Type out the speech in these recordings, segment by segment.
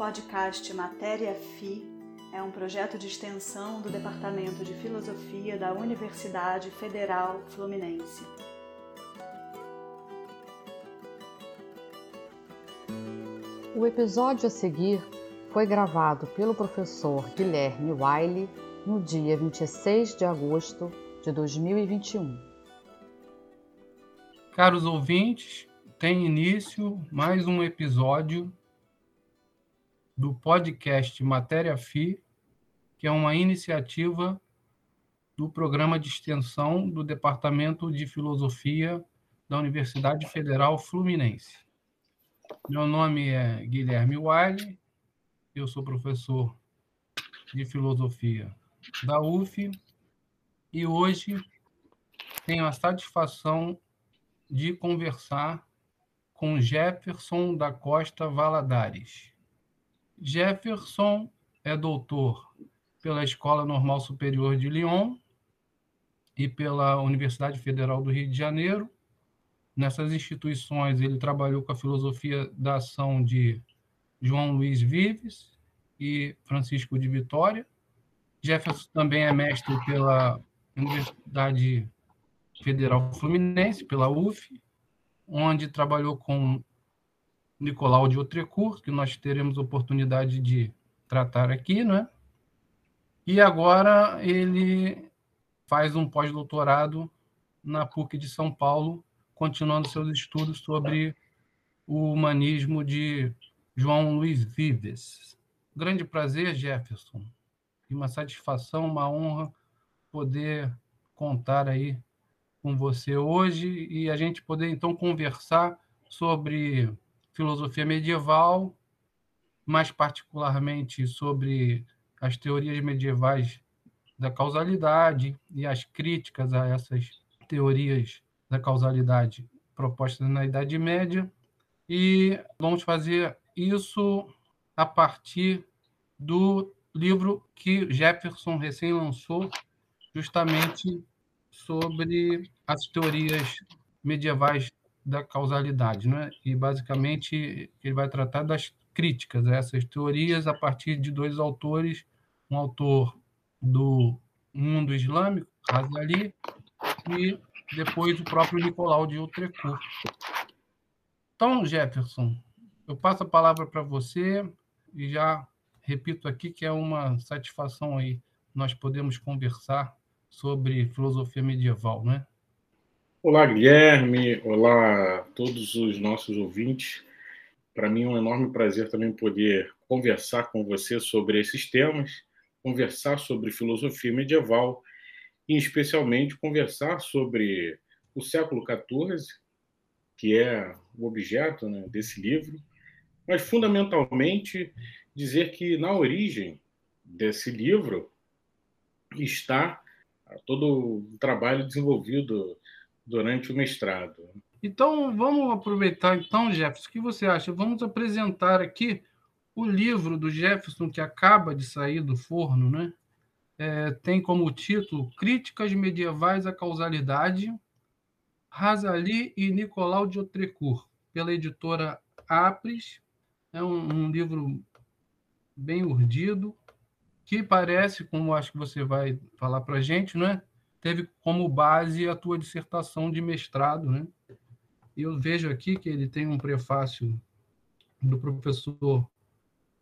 podcast Matéria FI é um projeto de extensão do Departamento de Filosofia da Universidade Federal Fluminense. O episódio a seguir foi gravado pelo professor Guilherme Wiley no dia 26 de agosto de 2021. Caros ouvintes, tem início mais um episódio do podcast Matéria FI, que é uma iniciativa do programa de extensão do Departamento de Filosofia da Universidade Federal Fluminense. Meu nome é Guilherme Wiley, eu sou professor de filosofia da UF e hoje tenho a satisfação de conversar com Jefferson da Costa Valadares. Jefferson é doutor pela Escola Normal Superior de Lyon e pela Universidade Federal do Rio de Janeiro. Nessas instituições, ele trabalhou com a filosofia da ação de João Luiz Vives e Francisco de Vitória. Jefferson também é mestre pela Universidade Federal Fluminense, pela UF, onde trabalhou com Nicolau de Outrecourt, que nós teremos oportunidade de tratar aqui, né? E agora ele faz um pós-doutorado na PUC de São Paulo, continuando seus estudos sobre o humanismo de João Luiz Vives. Grande prazer, Jefferson, e uma satisfação, uma honra poder contar aí com você hoje e a gente poder então conversar sobre filosofia medieval, mais particularmente sobre as teorias medievais da causalidade e as críticas a essas teorias da causalidade propostas na Idade Média. E vamos fazer isso a partir do livro que Jefferson recém lançou, justamente sobre as teorias medievais da causalidade, né? E basicamente ele vai tratar das críticas a essas teorias a partir de dois autores, um autor do mundo islâmico, Razali, e depois o próprio Nicolau de Outrecourt. Então, Jefferson, eu passo a palavra para você e já repito aqui que é uma satisfação aí nós podemos conversar sobre filosofia medieval, né? Olá, Guilherme. Olá todos os nossos ouvintes. Para mim é um enorme prazer também poder conversar com você sobre esses temas, conversar sobre filosofia medieval e, especialmente, conversar sobre o século XIV, que é o objeto né, desse livro, mas, fundamentalmente, dizer que na origem desse livro está todo o trabalho desenvolvido durante o mestrado. Então, vamos aproveitar, então, Jefferson, o que você acha? Vamos apresentar aqui o livro do Jefferson que acaba de sair do forno, né? É, tem como título Críticas Medievais à Causalidade, Razali e Nicolau de Autrecourt, pela editora Apres. É um, um livro bem urdido, que parece, como acho que você vai falar para a gente, não é? Teve como base a tua dissertação de mestrado, né? E eu vejo aqui que ele tem um prefácio do professor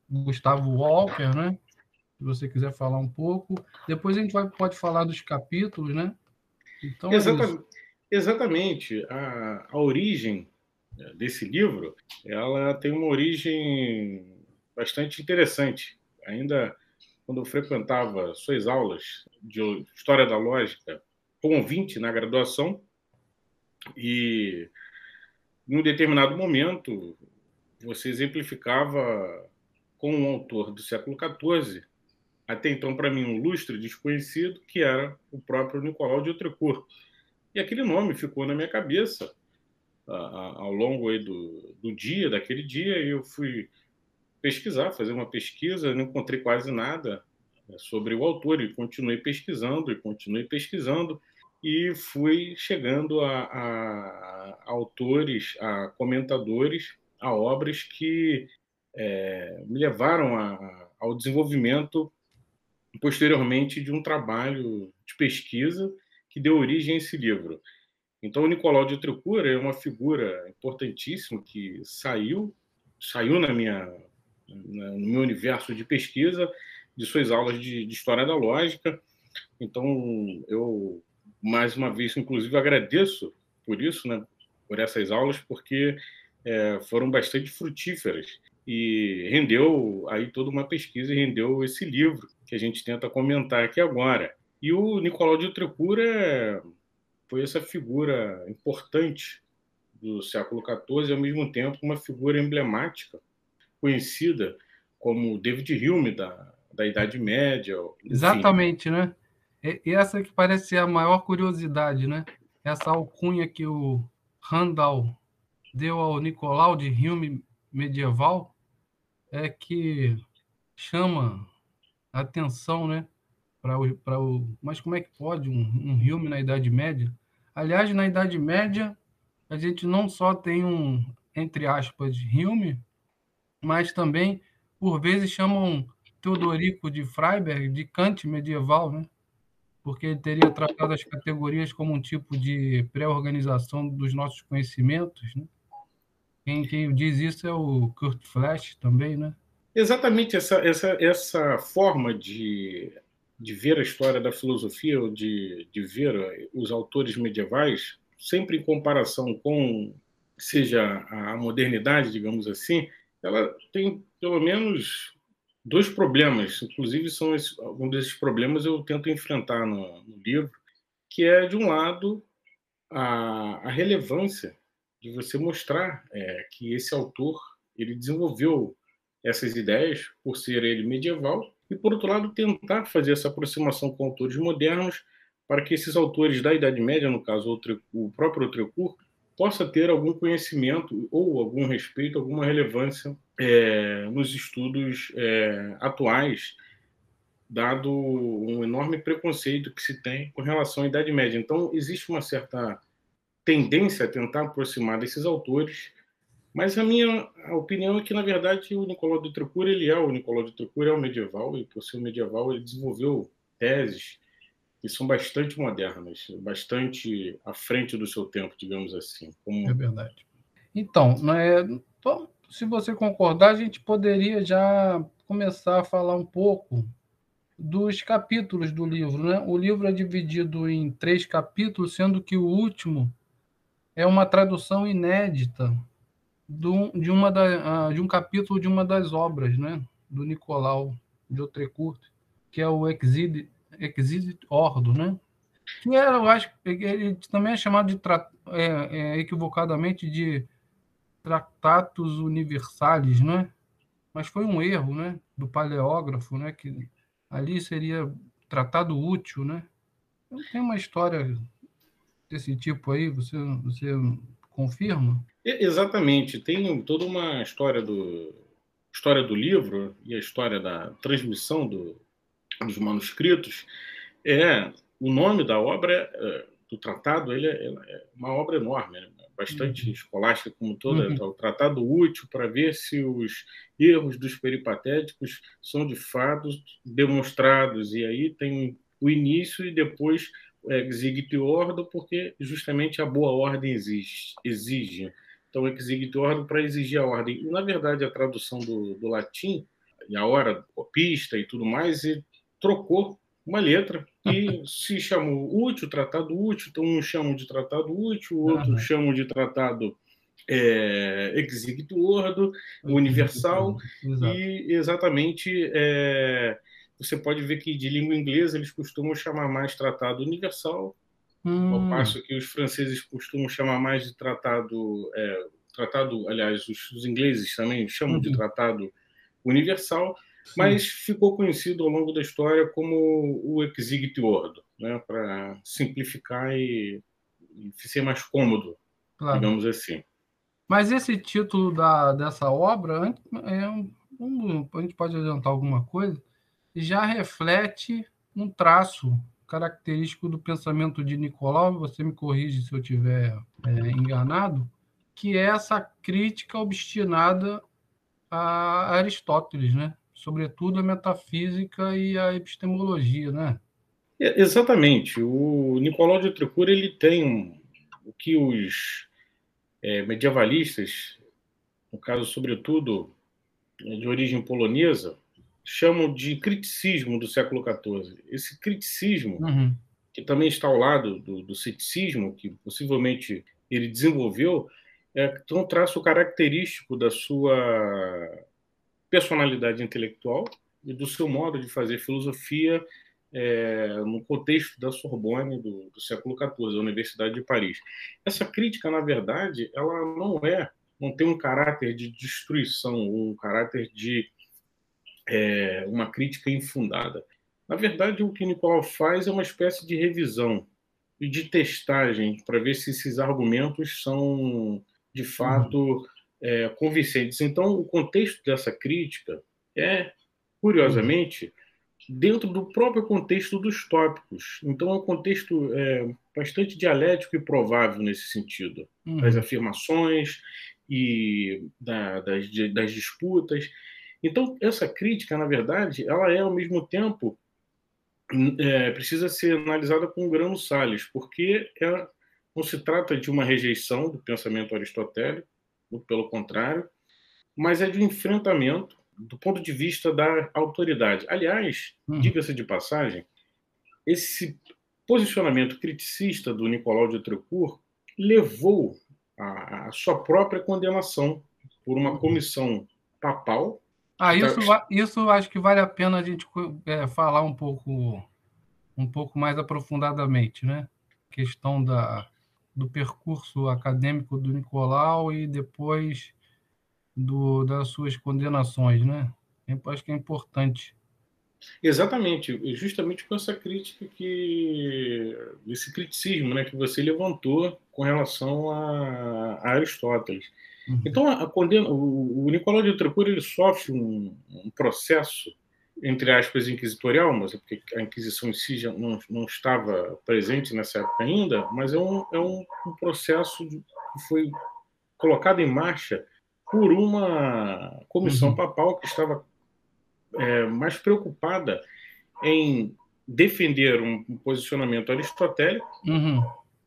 Gustavo Walker, né? Se você quiser falar um pouco. Depois a gente vai, pode falar dos capítulos, né? Então, é exatamente. É exatamente. A, a origem é, desse livro, ela tem uma origem bastante interessante. Ainda quando eu frequentava suas aulas de História da Lógica com ouvinte na graduação, e em um determinado momento você exemplificava com um autor do século XIV, até então para mim um lustre desconhecido, que era o próprio Nicolau de Autrecourt. E aquele nome ficou na minha cabeça ao longo do, do dia, daquele dia, e eu fui pesquisar, fazer uma pesquisa, não encontrei quase nada né, sobre o autor e continuei pesquisando e continuei pesquisando e fui chegando a, a, a autores, a comentadores, a obras que é, me levaram a, ao desenvolvimento posteriormente de um trabalho de pesquisa que deu origem a esse livro. Então, o Nicolau de Tricura é uma figura importantíssima que saiu, saiu na minha, no meu universo de pesquisa, de suas aulas de, de História da Lógica. Então, eu, mais uma vez, inclusive, agradeço por isso, né, por essas aulas, porque é, foram bastante frutíferas e rendeu aí toda uma pesquisa e rendeu esse livro que a gente tenta comentar aqui agora. E o Nicolau de Tricura foi essa figura importante do século XIV e, ao mesmo tempo, uma figura emblemática, conhecida como David Hume da, da Idade Média. Enfim. Exatamente, né? E essa que parece ser a maior curiosidade, né? Essa alcunha que o Randall deu ao Nicolau de Hume medieval é que chama atenção, né? Para o, o, mas como é que pode um, um Hume na Idade Média? Aliás, na Idade Média, a gente não só tem um, entre aspas, Hume, mas também, por vezes, chamam Teodorico de Freiberg de Kant medieval, né? porque ele teria tratado as categorias como um tipo de pré-organização dos nossos conhecimentos. Né? Quem, quem diz isso é o Kurt Flash também, né? Exatamente essa, essa, essa forma de, de ver a história da filosofia, ou de, de ver os autores medievais, sempre em comparação com, seja a modernidade, digamos assim, ela tem pelo menos dois problemas, inclusive são esses, alguns desses problemas eu tento enfrentar no, no livro, que é de um lado a, a relevância de você mostrar é, que esse autor ele desenvolveu essas ideias por ser ele medieval e por outro lado tentar fazer essa aproximação com autores modernos para que esses autores da Idade Média, no caso o próprio Trecourt, possa ter algum conhecimento ou algum respeito, alguma relevância é, nos estudos é, atuais, dado um enorme preconceito que se tem com relação à Idade Média. Então, existe uma certa tendência a tentar aproximar desses autores, mas a minha opinião é que, na verdade, o Nicolau de Tricura, ele é o Nicolau de Tricura, é o medieval, e por ser medieval, ele desenvolveu teses que são bastante modernas, bastante à frente do seu tempo, digamos assim. Como... É verdade. Então, né, se você concordar, a gente poderia já começar a falar um pouco dos capítulos do livro. Né? O livro é dividido em três capítulos, sendo que o último é uma tradução inédita de, uma da, de um capítulo de uma das obras né? do Nicolau de Autrecourt, que é o Exit, Exit Ordo, né? que era, eu acho, ele também é chamado de é, é, equivocadamente de Tratatus Universalis, né? Mas foi um erro, né, do paleógrafo, né, que ali seria tratado útil, né? Então, tem uma história desse tipo aí, você você confirma? Exatamente, tem toda uma história do história do livro e a história da transmissão do, dos manuscritos. É o nome da obra é, do tratado, ele é, é uma obra enorme, né? bastante uhum. escolástica como toda, uhum. o tratado útil para ver se os erros dos peripatéticos são de fato demonstrados. E aí tem o início e depois o exigit ordo, porque justamente a boa ordem exige. exige. Então, exigit ordo para exigir a ordem. E, na verdade, a tradução do, do latim, e a hora copista e tudo mais, e trocou uma letra e se chamou útil, tratado útil, então um chamam de tratado útil, outros uhum. chamam de tratado é, ordo, universal, Exato. e exatamente é, você pode ver que de língua inglesa eles costumam chamar mais tratado universal, hum. ao passo que os franceses costumam chamar mais de tratado, é, tratado, aliás, os, os, ingleses também chamam uhum. de tratado universal, mas ficou conhecido ao longo da história como o Exigit Ordo, né, para simplificar e, e, ser mais cômodo, claro. digamos assim. Mas esse título da, dessa obra, é um, um, a gente pode adiantar alguma coisa, já reflete um traço característico do pensamento de Nicolau, você me corrige se eu estiver é, enganado, que é essa crítica obstinada a Aristóteles, né? Sobretudo a metafísica e a epistemologia, né? É, exatamente. O Nicolau de Tricura ele tem um, o que os é, medievalistas, no caso sobretudo de origem polonesa, chamam de criticismo do século XIV. Esse criticismo, uhum. que também está ao lado do, do ceticismo, que possivelmente ele desenvolveu, é um traço característico da sua personalidade intelectual e do seu modo de fazer filosofia é, no contexto da Sorbonne do, do século XIV, a Universidade de Paris. Essa crítica, na verdade, ela não é, não tem um caráter de destruição, um caráter de é, uma crítica infundada. Na verdade, o que Nicolau faz é uma espécie de revisão e de testagem para ver se esses argumentos são de fato é, convincentes. Então, o contexto dessa crítica é, curiosamente, dentro do próprio contexto dos tópicos. Então, é um contexto é, bastante dialético e provável nesse sentido, uhum. das afirmações e da, das, das disputas. Então, essa crítica, na verdade, ela é, ao mesmo tempo, é, precisa ser analisada com grano Salles, porque é, não se trata de uma rejeição do pensamento aristotélico, pelo contrário, mas é de um enfrentamento do ponto de vista da autoridade. Aliás, hum. diga-se de passagem, esse posicionamento criticista do Nicolau de Trecourt levou à sua própria condenação por uma uhum. comissão papal ah, isso, isso acho que vale a pena a gente é, falar um pouco, um pouco mais aprofundadamente, né? A questão da, do percurso acadêmico do Nicolau e depois do, das suas condenações, né? Eu acho que é importante. Exatamente, justamente com essa crítica que esse criticismo, né, que você levantou com relação a, a Aristóteles. Uhum. Então, a condena, o, o Nicolau de Tricura ele sofre um, um, processo, entre aspas, inquisitorial, mas é porque a Inquisição em si já não, não estava presente nessa época ainda, mas é um, é um, um processo que foi colocado em marcha por uma comissão uhum. papal que estava é, mais preocupada em defender um, um posicionamento aristotélico uhum.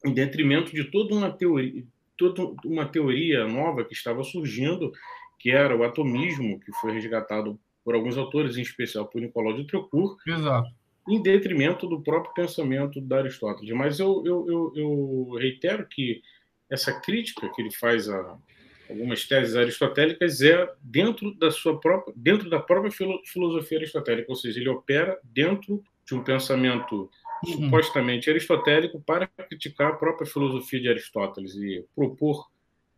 em detrimento de toda uma teoria toda uma teoria nova que estava surgindo, que era o atomismo, que foi resgatado por alguns autores, em especial por Nicolau de Trecourt, Exato. em detrimento do próprio pensamento da Aristóteles. Mas eu, eu, eu, eu reitero que essa crítica que ele faz a algumas teses aristotélicas é dentro da sua própria dentro da própria filosofia aristotélica, ou seja, ele opera dentro de um pensamento uhum. supostamente aristotélico para criticar a própria filosofia de Aristóteles e propor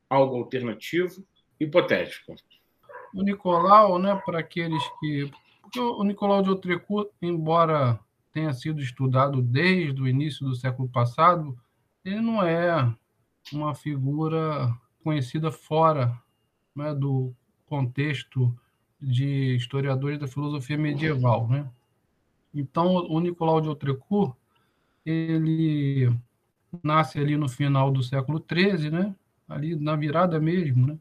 algo alternativo, hipotético. O Nicolau, né, para aqueles que. Porque o Nicolau de Autrecourt, embora tenha sido estudado desde o início do século passado, ele não é uma figura conhecida fora né, do contexto de historiadores da filosofia medieval, né? Então, o Nicolau de Autrecourt, ele nasce ali no final do século XIII, né? ali na virada mesmo. Né?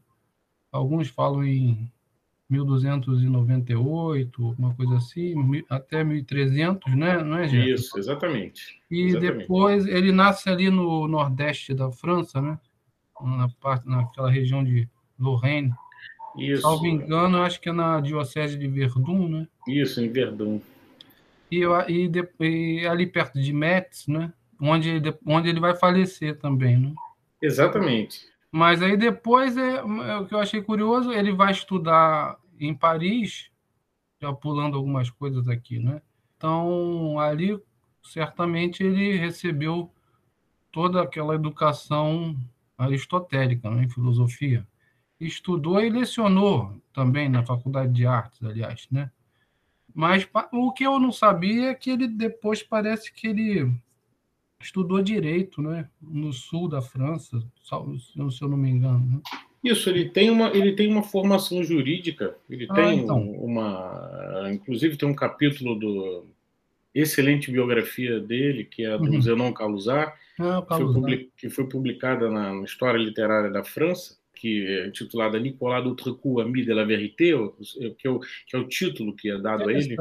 Alguns falam em 1298, uma coisa assim, até 1300, né? não é? Isso, exatamente. E exatamente. depois ele nasce ali no nordeste da França, né? na parte, naquela região de Lorraine. Isso. Salvo engano, acho que é na diocese de Verdun, né? Isso, em Verdun e, e, e ali perto de Metz, né? Onde, onde ele vai falecer também, né? Exatamente. Mas aí depois, é, é, o que eu achei curioso, ele vai estudar em Paris, já pulando algumas coisas aqui, né? Então, ali, certamente, ele recebeu toda aquela educação aristotélica né, em filosofia. Estudou e lecionou também na Faculdade de Artes, aliás, né? Mas o que eu não sabia é que ele depois parece que ele estudou direito, né? No sul da França, se eu não me engano. Né? Isso, ele tem uma ele tem uma formação jurídica. Ele ah, tem então. uma, inclusive tem um capítulo do excelente biografia dele que é do uhum. Zenon Caluzar, ah, que, foi que foi publicada na História Literária da França. que é intitulada Nicolas d'Autrecourt, Ami de la Vérité, que é, o, que é o título que é dado a ele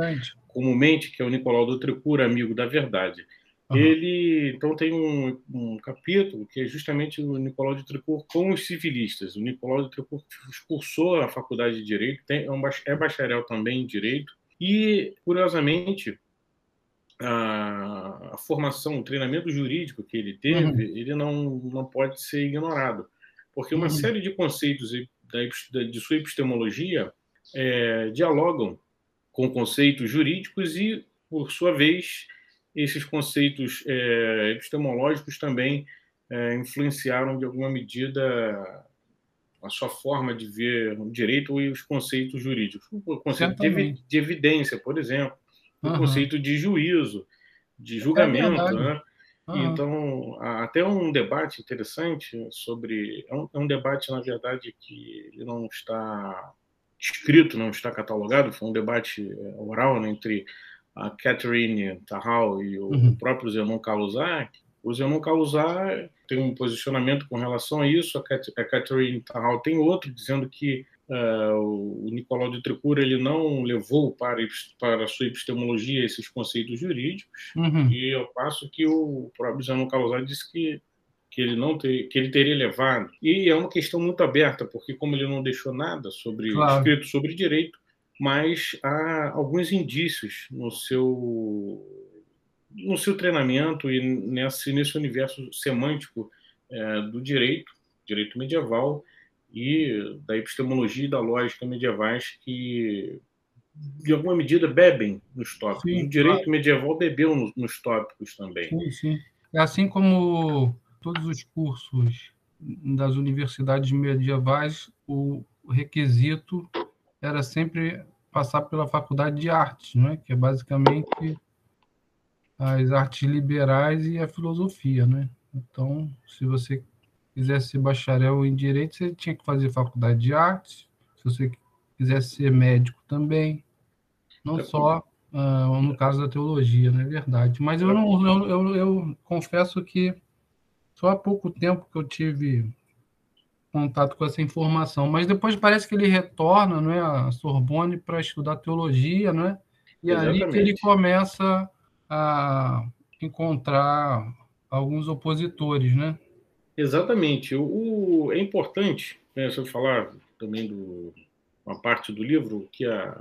comumente, que é o Nicolau d'Autrecourt, Amigo da Verdade. Uhum. Ele então tem um, um, capítulo que é justamente o Nicolau de Tricourt com os civilistas. O Nicolau de Tricourt cursou a faculdade de Direito, tem, é, um, é bacharel também em Direito, e, curiosamente, a, a, formação, o treinamento jurídico que ele teve, uhum. ele não, não pode ser ignorado, porque uma uhum. série de conceitos da, de sua epistemologia é, dialogam com conceitos jurídicos e, por sua vez, esses conceitos é, epistemológicos também é, influenciaram de alguma medida a sua forma de ver o direito e os conceitos jurídicos. O conceito de, de, evidência, por exemplo, uhum. o conceito de juízo, de julgamento. É né? Uhum. Então, até um debate interessante sobre. É um, é um, debate, na verdade, que ele não está escrito, não está catalogado, foi um debate é, oral né, entre a Catherine Tahal e o uhum. próprio Zenon Kaluzak, o Zenon Kaluzak tem um posicionamento com relação a isso, a Catherine Tahal tem outro, dizendo que uh, o Nicolau de Tricura ele não levou para, para a sua epistemologia esses conceitos jurídicos, uhum. e ao passo que o próprio Zenon Kaluzak disse que que ele não ter, que ele teria levado. E é uma questão muito aberta, porque como ele não deixou nada sobre claro. escrito sobre direito, mas há alguns indícios no seu no seu treinamento e nesse nesse universo semântico é, do direito, direito medieval e da epistemologia e da lógica medievais que de alguma medida bebem nos tópicos. Sim, o direito claro. medieval bebeu nos, nos tópicos também. Sim, sim. É assim como todos os cursos das universidades medievais, o requisito era sempre passar pela faculdade de artes, não é? que é basicamente as artes liberais e a filosofia. Né? Então, se você quisesse ser bacharel em direito, você tinha que fazer faculdade de artes, se você quisesse ser médico também, não é só uh, no caso da teologia, não é verdade. Mas eu, não, eu, eu, eu confesso que só há pouco tempo que eu tive contato com essa informação. Mas depois parece que ele retorna não é, à Sorbonne para estudar teologia, não é? E é ali que ele começa a encontrar alguns opositores, né? Exatamente. O, o é importante, né, se eu falar também do uma parte do livro que a,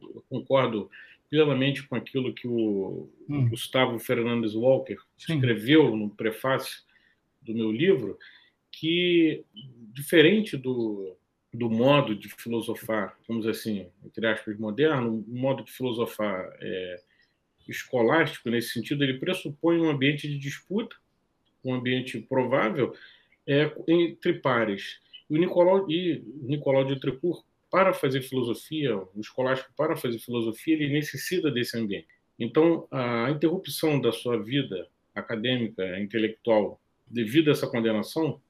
eu concordo plenamente com aquilo que o hum. Gustavo Fernandes Walker Sim. escreveu no prefácio do meu livro, que, diferente do, do modo de filosofar, vamos dizer assim, entre aspas, moderno, o modo de filosofar é, escolástico, nesse sentido, ele pressupõe um ambiente de disputa, um ambiente provável, é, entre pares. E o Nicolau, e Nicolau de Trecourt, para fazer filosofia, o escolástico, para fazer filosofia, ele necessita desse ambiente. Então, a interrupção da sua vida acadêmica, intelectual, devido a essa condenação,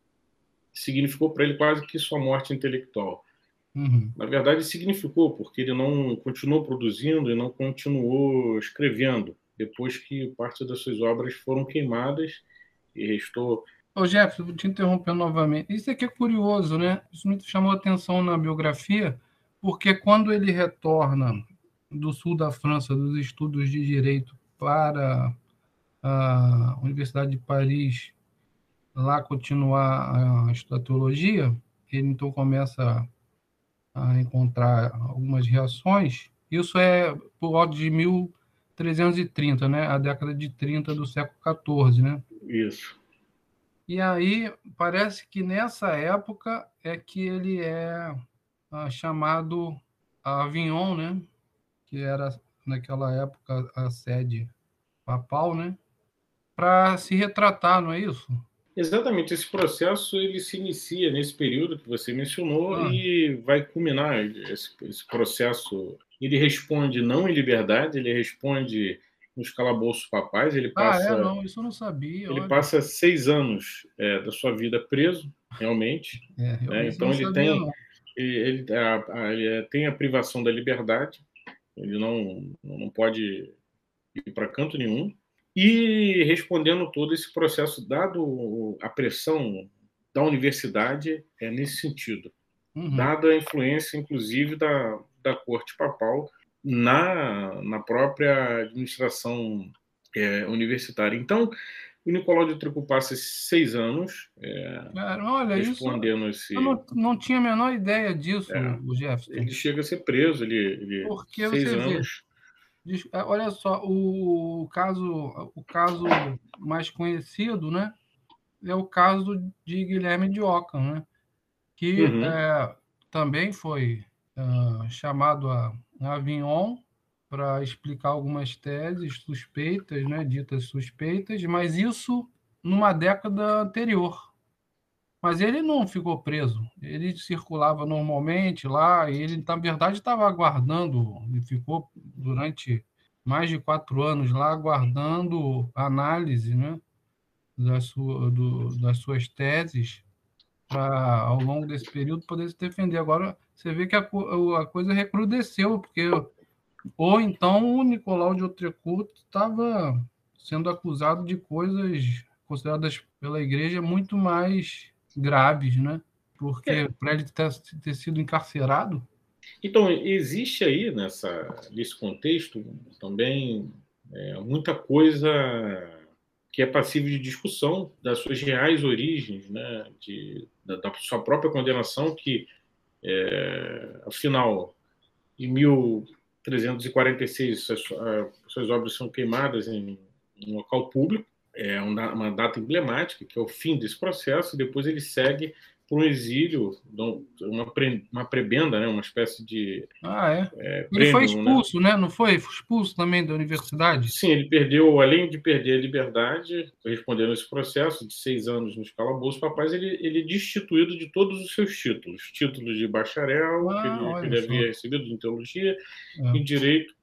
significou para ele quase que sua morte intelectual. Uhum. Na verdade, significou, porque ele não continuou produzindo e não continuou escrevendo, depois que parte das suas obras foram queimadas e restou. Ô Jeff, vou te interromper novamente. Isso aqui é curioso, né? Isso me chamou a atenção na biografia, porque quando ele retorna do sul da França, dos estudos de direito, para a Universidade de Paris lá continuar a estudar teologia, ele então começa a encontrar algumas reações. Isso é por volta de 1330, né? A década de 30 do século XIV, né? Isso. E aí parece que nessa época é que ele é ah, chamado a Avignon, né? Que era naquela época a sede papal, né? Para se retratar, não é isso? Exatamente, esse processo ele se inicia nesse período que você mencionou ah. e vai culminar esse, esse, processo. Ele responde não em liberdade, ele responde nos calabouços papais. Ele passa, ah, é, não, isso eu não sabia. Ele olha. passa seis anos é, da sua vida preso, realmente. É, né? Então ele tem, ele, ele, a, a, ele, é, tem a privação da liberdade. Ele não, não pode ir para canto nenhum. E respondendo todo esse processo, dado a pressão da universidade é nesse sentido, Uhum. dada a influência, inclusive, da, da corte papal na, na própria administração é, universitária. Então, o Nicolau de Trico passa seis anos é, Cara, olha, isso. respondendo esse. Eu não, não tinha a menor ideia disso, É. o Jefferson. Ele chega a ser preso, ele, ele Porque seis você vê, anos. É, Olha só, o caso, o caso mais conhecido, né, é o caso de Guilherme de Ockham, né, que Uhum. é, também foi ah, chamado a a Avignon para explicar algumas teses suspeitas, né, ditas suspeitas, mas isso numa década anterior. Mas ele não ficou preso, ele circulava normalmente lá, e ele, na verdade, estava aguardando, ele ficou durante mais de quatro anos lá, aguardando análise né, das, sua, do, das suas teses, para, ao longo desse período, poder se defender. Agora, você vê que a, a coisa recrudesceu, porque ou então o Nicolau de Autrecourt estava sendo acusado de coisas consideradas pela igreja muito mais graves, né? Porque para ele ter, ter sido encarcerado, Então, existe aí nessa, nesse contexto também é, muita coisa que é passível de discussão das suas reais origens, né, de, da, da sua própria condenação, que, é, afinal, em 1346, suas, suas obras são queimadas em, em local público, é uma, data emblemática, que é o fim desse processo, e depois ele segue para um exílio, uma, pre, uma prebenda, né, uma espécie de. ah, é. É, Ele foi prêmio, expulso, né? Não foi? Foi expulso também da universidade? Sim, ele perdeu, além de perder a liberdade, respondendo esse processo de seis anos nos calabouços papais, ele, ele é destituído de todos os seus títulos. Títulos de bacharel, Ah, que ele, que ele havia recebido em teologia, É. em direito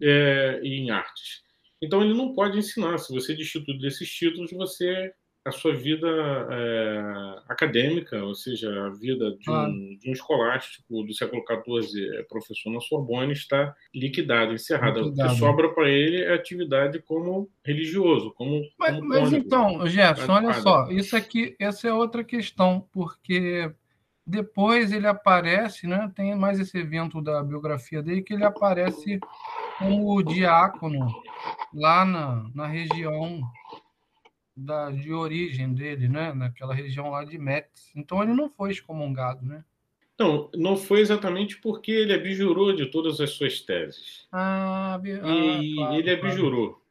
é, e em artes. Então ele não pode ensinar. Se você destituído desses títulos, você a sua vida é, acadêmica, ou seja, a vida de um, Claro. de um escolástico do século XIV, é, professor na Sorbonne, está liquidada, encerrada. O Liquidada. que sobra para ele é atividade como religioso, como, Mas, como mas então, Jefferson, olha Padre. só, isso aqui, essa é outra questão, porque depois ele aparece, né? Tem mais esse evento da biografia dele que ele aparece como diácono lá na, na região da, de origem dele, né? Naquela região lá de Metz. Então ele não foi excomungado, né? Não, não foi exatamente porque ele abjurou de todas as suas teses. Ah, ah, claro, ele claro. abjurou.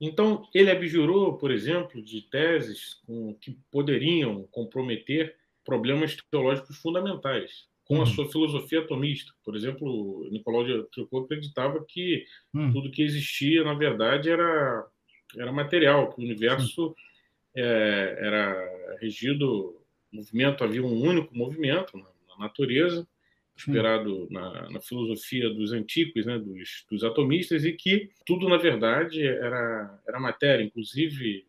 Então, ele abjurou, por exemplo, de teses com- que poderiam comprometer problemas teológicos fundamentais, com Uhum. a sua filosofia atomista. Por exemplo, Nicolau de Tricot acreditava que Hum, tudo que existia, na verdade, era, era material, que o universo é, era regido, movimento, havia um único movimento na, na natureza, inspirado na, na filosofia dos antigos, né, dos, dos atomistas, e que tudo, na verdade, era, era matéria, inclusive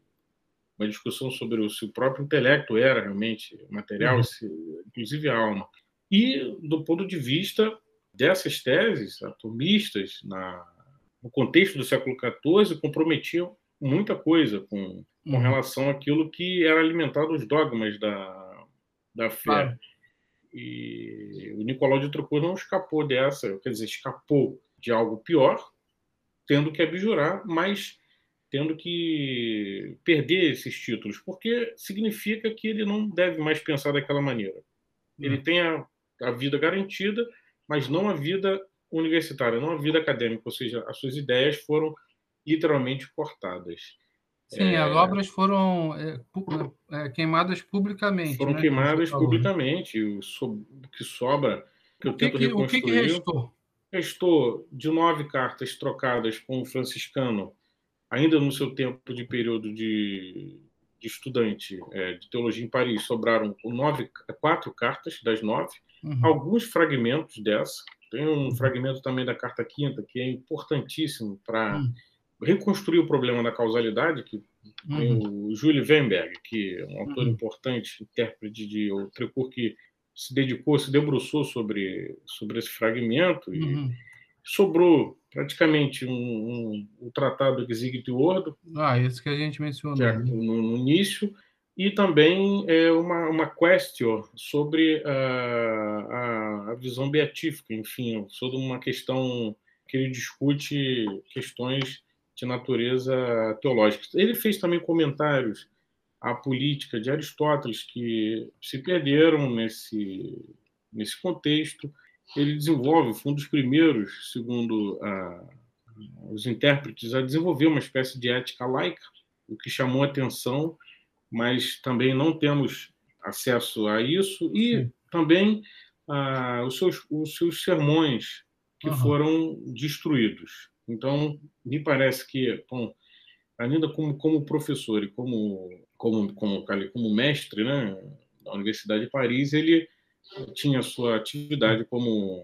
uma discussão sobre o, se o próprio intelecto era realmente material, Uhum. se, inclusive a alma. E, do ponto de vista dessas teses atomistas, na, no contexto do século XIV, comprometiam muita coisa com, com uhum. relação àquilo que era alimentado os dogmas da, da fé. Claro. E o Nicolau de Trocou não escapou dessa, quer dizer, escapou de algo pior, tendo que abjurar, mas tendo que perder esses títulos, porque significa que ele não deve mais pensar daquela maneira. Ele Hum. tem a, a vida garantida, mas não a vida universitária, não a vida acadêmica, ou seja, as suas ideias foram literalmente cortadas. Sim, as obras foram é, pu- é, queimadas publicamente. Foram né, queimadas né? publicamente, o, so- o que sobra, que eu O que, tento que, o reconstruir... que, que restou? Restou de nove cartas trocadas com um franciscano, ainda no seu tempo de período de, de estudante é, de teologia em Paris, sobraram nove, quatro cartas das nove, Uhum. alguns fragmentos dessa. Tem um fragmento também da carta quinta que é importantíssimo para Hum. reconstruir o problema da causalidade, que tem Uhum. o Júlio Weinberg, que é um autor Uhum. importante, intérprete de Trecourt, que se dedicou, se debruçou sobre, sobre esse fragmento e Uhum. sobrou praticamente um, um, o tratado Exiguit Ordo, Ah, esse que a gente é mencionou. né? no, no início, e também é, uma, uma question sobre a, a, visão beatífica, enfim, sobre uma questão que ele discute questões de natureza teológica. Ele fez também comentários à política de Aristóteles que se perderam nesse, nesse contexto. Ele desenvolve, foi um dos primeiros, segundo a, os intérpretes, a desenvolver uma espécie de ética laica, o que chamou atenção mas também não temos acesso a isso, e Sim. também ah, os, seus, os seus sermões que uhum. foram destruídos. Então, me parece que, bom, ainda como, como professor e como, como, como, como mestre né, da Universidade de Paris, ele tinha sua atividade como,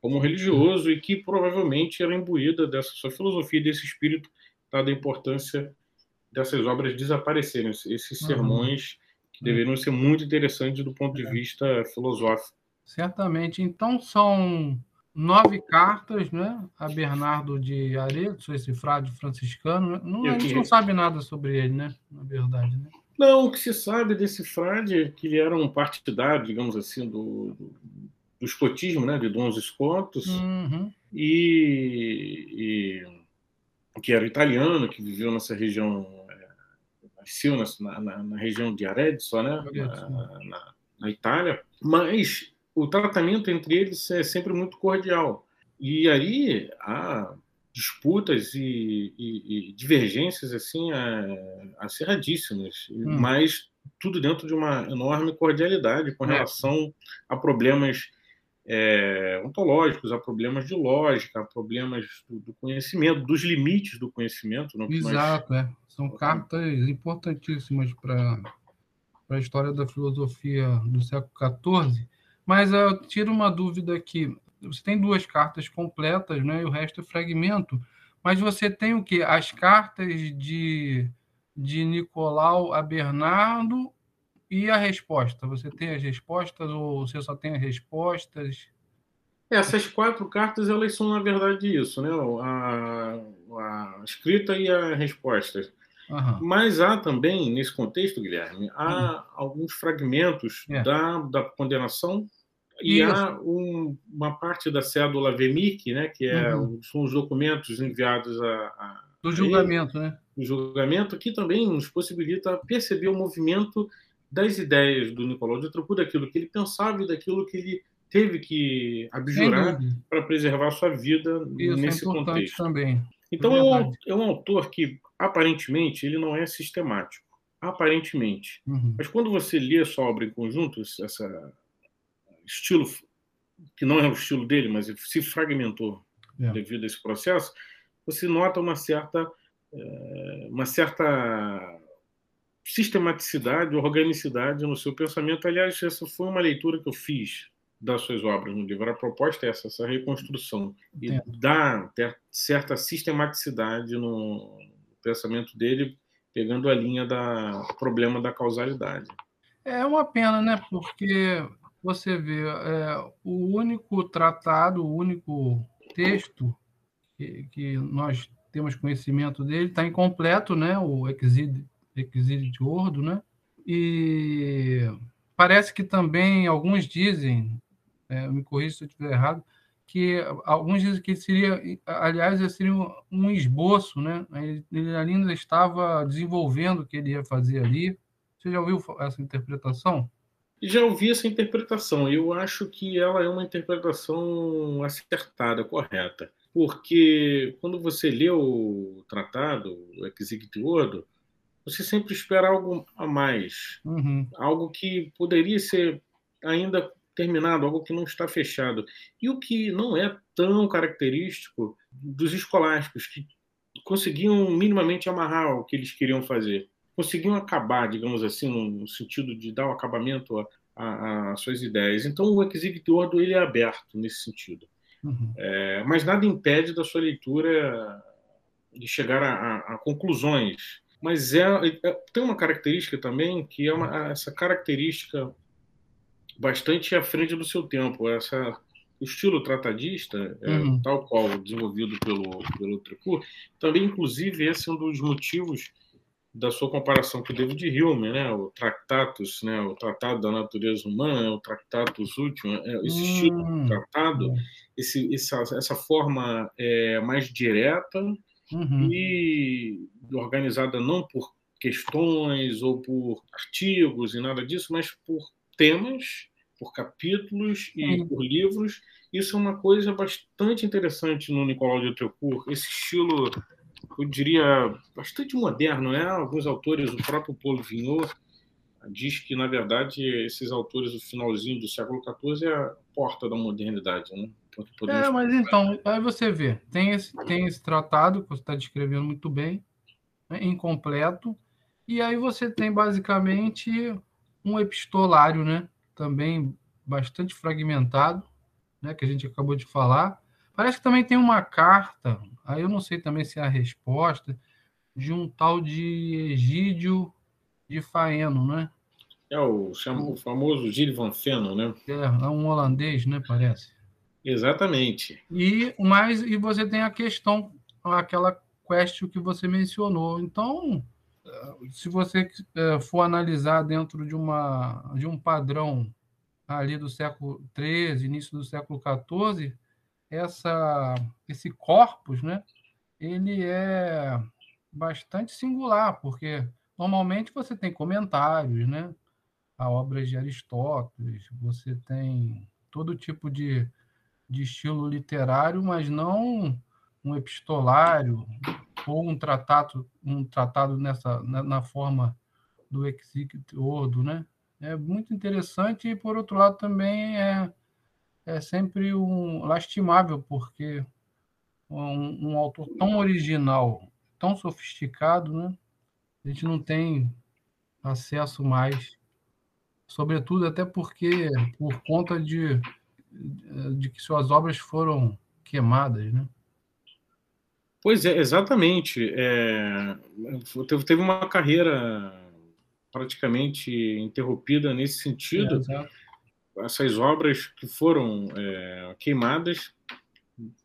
como religioso e que provavelmente era imbuída dessa sua filosofia, desse espírito, dada a importância dessas obras desaparecerem, esses uhum. sermões que deveriam ser muito interessantes do ponto de vista filosófico. Certamente. Então, são nove cartas né, a Bernardo de Arezzo, esse frade franciscano. Né? Não, a gente não sabe nada sobre ele, né? na verdade. Né? Não, o que se sabe desse frade é que ele era um partidário, digamos assim, do, do, do escotismo, né, de Dons Escotos, uhum. e, e que era italiano, que viveu nessa região nasceu na, na, na, região de Arezzo, né? Na, na, Itália, mas o tratamento entre eles é sempre muito cordial. E aí há disputas e, e, e divergências assim acirradíssimas, hum. mas tudo dentro de uma enorme cordialidade com é. relação a problemas é, ontológicos, a problemas de lógica, a problemas do, do conhecimento, dos limites do conhecimento. Não, Exato, nós... é. São cartas importantíssimas para a história da filosofia do século XIV. Mas eu tiro uma dúvida aqui. Você tem duas cartas completas, né? E o resto é fragmento. Mas você tem o quê? As cartas de, de Nicolau a Bernardo e a resposta? Você tem as respostas ou você só tem as respostas? Essas quatro cartas, elas são, na verdade, isso, né? A, a escrita e a resposta. Uhum. Mas há também, nesse contexto, Guilherme, há uhum. alguns fragmentos é. da, da condenação e Isso. há um, uma parte da cédula VEMIC, né, que é, uhum. são os documentos enviados a, a do julgamento, né? O julgamento que também nos possibilita perceber o movimento das ideias do Nicolau de Tropu, daquilo que ele pensava e daquilo que ele teve que abjurar para preservar sua vida Isso, é nesse é contexto. também. Então é um, é um, autor que aparentemente ele não é sistemático, aparentemente. Uhum. Mas quando você lê sua obra em conjunto, essa estilo que não é o estilo dele, mas se fragmentou é. devido a esse processo, você nota uma certa eh, uma certa sistematicidade, organicidade no seu pensamento. Aliás, essa foi uma leitura que eu fiz das suas obras no livro. A proposta é essa, essa reconstrução e dar certa sistematicidade no pensamento dele, pegando a linha da problema da causalidade. É uma pena, né? Porque você vê é, o único tratado, o único texto que, que nós temos conhecimento dele está incompleto, né? O Exílio de Ordo, né? E parece que também alguns dizem é, me corrija se eu estiver errado, que alguns dizem que seria, aliás, seria um esboço, né? Ele ainda estava desenvolvendo o que ele ia fazer ali. Você já ouviu essa interpretação? Já ouvi essa interpretação. Eu acho que ela é uma interpretação acertada, correta. Porque quando você lê o tratado, o Exiguit Ordo, você sempre espera algo a mais. Uhum. Algo que poderia ser ainda terminado, algo que não está fechado. E o que não é tão característico dos escolásticos, que conseguiam minimamente amarrar o que eles queriam fazer. Conseguiam acabar, digamos assim, no sentido de dar o um acabamento às suas ideias. Então, o Exhibit Ordo ele é aberto nesse sentido. Uhum. É, mas nada impede da sua leitura de chegar a, a, a conclusões. Mas é, é, tem uma característica também que é uma, essa característica bastante à frente do seu tempo. Essa o estilo tratadista, é, uhum. tal qual desenvolvido pelo pelo Tricot, também inclusive esse é um dos motivos da sua comparação com o David Hume, né? O Tractatus, né? O Tratado da Natureza Humana, o Tractatus Ultimum, é, esse estilo de hum. tratado, esse, essa, essa forma é, mais direta uhum. e organizada não por questões ou por artigos e nada disso, mas por temas, por capítulos e uhum. por livros. Isso é uma coisa bastante interessante no Nicolau de Trecourt, esse estilo eu diria, bastante moderno. Né? Alguns autores, o próprio Paulo Vignot, diz que, na verdade, esses autores do finalzinho do século XIV é a porta da modernidade. Né? É, mas então, aí você vê, tem esse, tem esse tratado que você está descrevendo muito bem, né, incompleto, e aí você tem basicamente um epistolário, né, também bastante fragmentado, né, que a gente acabou de falar. Parece que também tem uma carta Aí eu não sei também se é a resposta de um tal de Egídio de Faeno, né? É o, chama, o famoso Gilles van Feno, né? É, é um holandês, né? Parece. Exatamente. E mais e você tem a questão, aquela question que você mencionou. Então, se você é, for analisar dentro de uma de um padrão ali do século XIII, início do século XIV, essa, esse corpus, né, ele é bastante singular, porque normalmente você tem comentários, né, a obras de Aristóteles, você tem todo tipo de, de estilo literário, mas não um epistolário ou um tratado, um tratado nessa na, na forma do Ordo, né? É muito interessante e por outro lado também é é sempre um lastimável, porque um, um autor tão original, tão sofisticado, né? a gente não tem acesso mais, sobretudo até porque por conta de, de que suas obras foram queimadas, né? Pois é, exatamente. É, teve uma carreira praticamente interrompida nesse sentido. É, essas obras que foram é, queimadas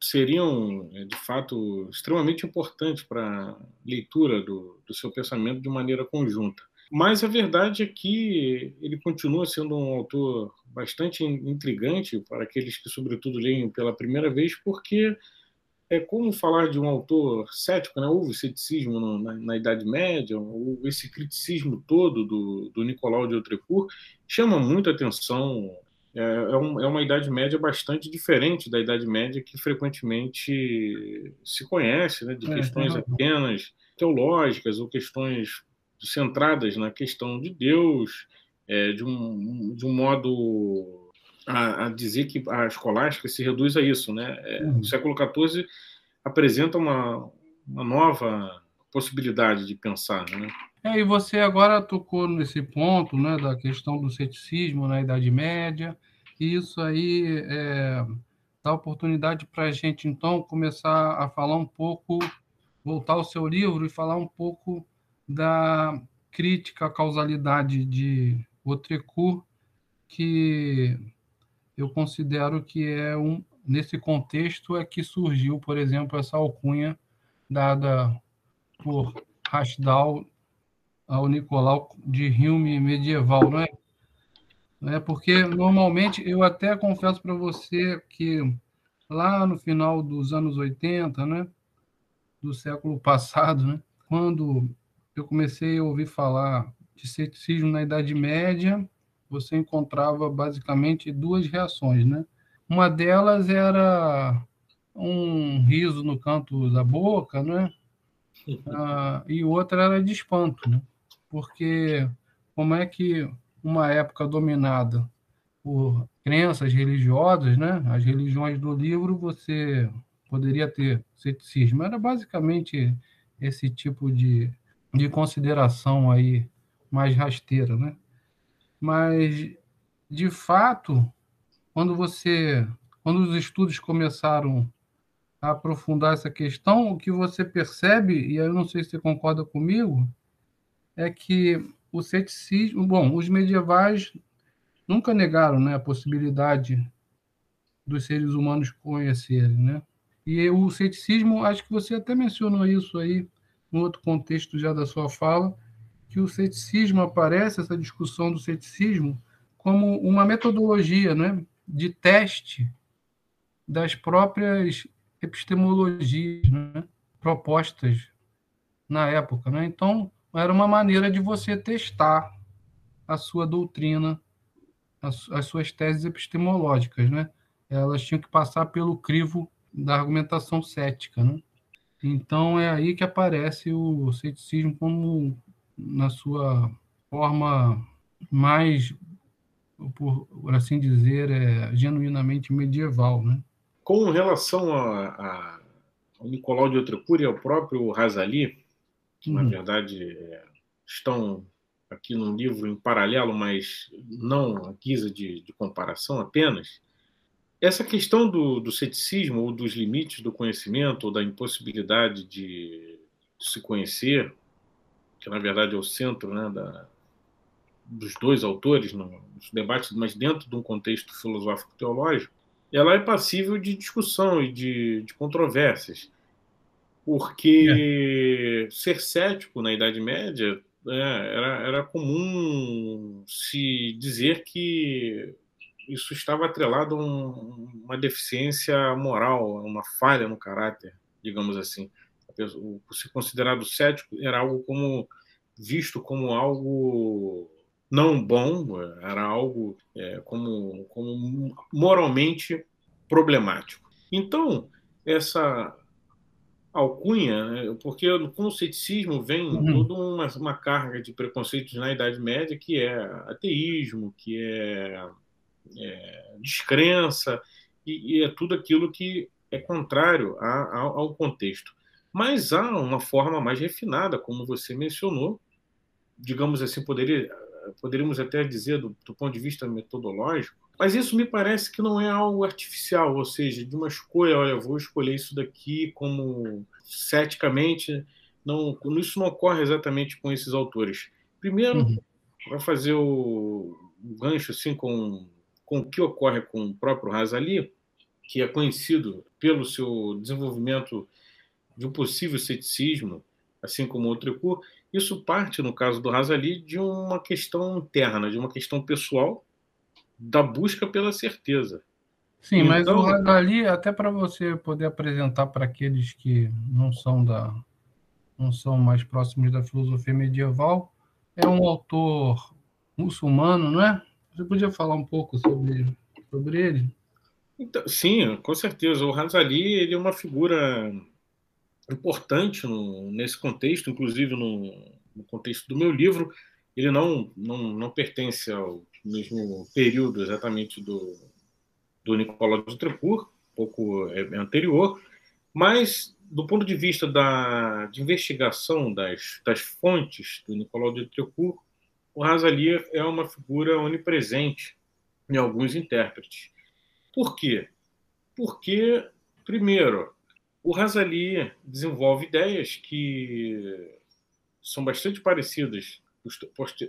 seriam, é, de fato, extremamente importantes para a leitura do, do seu pensamento de maneira conjunta. Mas a verdade é que ele continua sendo um autor bastante intrigante para aqueles que, sobretudo, leem pela primeira vez, porque é como falar de um autor cético, né? houve ceticismo no, na, na, Idade Média, esse criticismo todo do, do Nicolau de Autrecourt chama muito atenção. É, é, um, é, uma Idade Média bastante diferente da Idade Média que frequentemente se conhece, né? de é, questões apenas teológicas ou questões centradas na questão de Deus, é, de, um, de um modo a, a, dizer que a escolástica se reduz a isso. Né? É, uhum. O século XIV apresenta uma, uma nova possibilidade de pensar. Né? É, e você agora tocou nesse ponto né, da questão do ceticismo na Idade Média, e isso aí é, dá oportunidade para a gente, então, começar a falar um pouco, voltar ao seu livro e falar um pouco da crítica à causalidade de Autrecourt, que eu considero que é um nesse contexto é que surgiu, por exemplo, essa alcunha dada por Rasdal ao Nicolau de Hume medieval, não é? é? Porque normalmente eu até confesso para você que lá no final dos anos 80, né, do século passado, né, quando eu comecei a ouvir falar de ceticismo na Idade Média, você encontrava basicamente duas reações, né? Uma delas era um riso no canto da boca, né? Ah, e outra era de espanto, né? Porque como é que uma época dominada por crenças religiosas, né? As religiões do livro você poderia ter ceticismo. Era basicamente esse tipo de, de consideração aí mais rasteira, né? Mas, de fato, quando você, quando os estudos começaram a aprofundar essa questão, o que você percebe, e eu não sei se você concorda comigo, é que o ceticismo, bom, os medievais nunca negaram, né, a possibilidade dos seres humanos conhecerem, né? E o ceticismo, acho que você até mencionou isso aí, em outro contexto já da sua fala, que o ceticismo aparece, essa discussão do ceticismo, como uma metodologia né, de teste das próprias epistemologias né, propostas na época. Né? Então, era uma maneira de você testar a sua doutrina, as, as suas teses epistemológicas. Né? Elas tinham que passar pelo crivo da argumentação cética. Né? Então, é aí que aparece o ceticismo como na sua forma mais, por, assim dizer, é, genuinamente medieval. Né? Com relação a, a, ao Nicolau de Outrecourt e ao próprio Razali, que na uhum. verdade é, estão aqui num livro em paralelo, mas não a guisa de, de comparação apenas, essa questão do, do, ceticismo ou dos limites do conhecimento ou da impossibilidade de se conhecer que na verdade é o centro né, da, dos dois autores nos debates, mas dentro de um contexto filosófico-teológico, ela é passível de discussão e de, de controvérsias, porque é. ser cético na Idade Média é, era, era comum se dizer que isso estava atrelado a um, uma deficiência moral, uma falha no caráter, digamos assim o ser considerado cético era algo como visto como algo não bom, era algo é, como, como moralmente problemático. Então, essa alcunha, né, porque com o ceticismo vem uhum. toda uma, uma, carga de preconceitos na Idade Média, que é ateísmo, que é, é descrença, e, e, é tudo aquilo que é contrário a, a, ao contexto. Mas há uma forma mais refinada, como você mencionou, digamos assim, poderia, poderíamos até dizer do, do ponto de vista metodológico, mas isso me parece que não é algo artificial, ou seja, de uma escolha, olha, vou escolher isso daqui como ceticamente, não, isso não ocorre exatamente com esses autores. Primeiro, uhum. para fazer o, o gancho assim com, com o que ocorre com o próprio Razali, que é conhecido pelo seu desenvolvimento de um possível ceticismo, assim como o Tricot, isso parte, no caso do Razali, de uma questão interna, de uma questão pessoal, da busca pela certeza. Sim, então, mas o Razali, até para você poder apresentar para aqueles que não são da não são mais próximos da filosofia medieval, é um autor muçulmano, não é? Você podia falar um pouco sobre, sobre ele? Então, sim, com certeza. O Razali ele é uma figura importante no, nesse contexto, inclusive no, no, contexto do meu livro. Ele não, não, não pertence ao mesmo período exatamente do, do Nicolau de Trecourt, um pouco é, é anterior, mas do ponto de vista da, de investigação das, das fontes do Nicolau de Trecourt, o Razali é uma figura onipresente em alguns intérpretes. Por quê? Porque, primeiro, o Razali desenvolve ideias que são bastante parecidas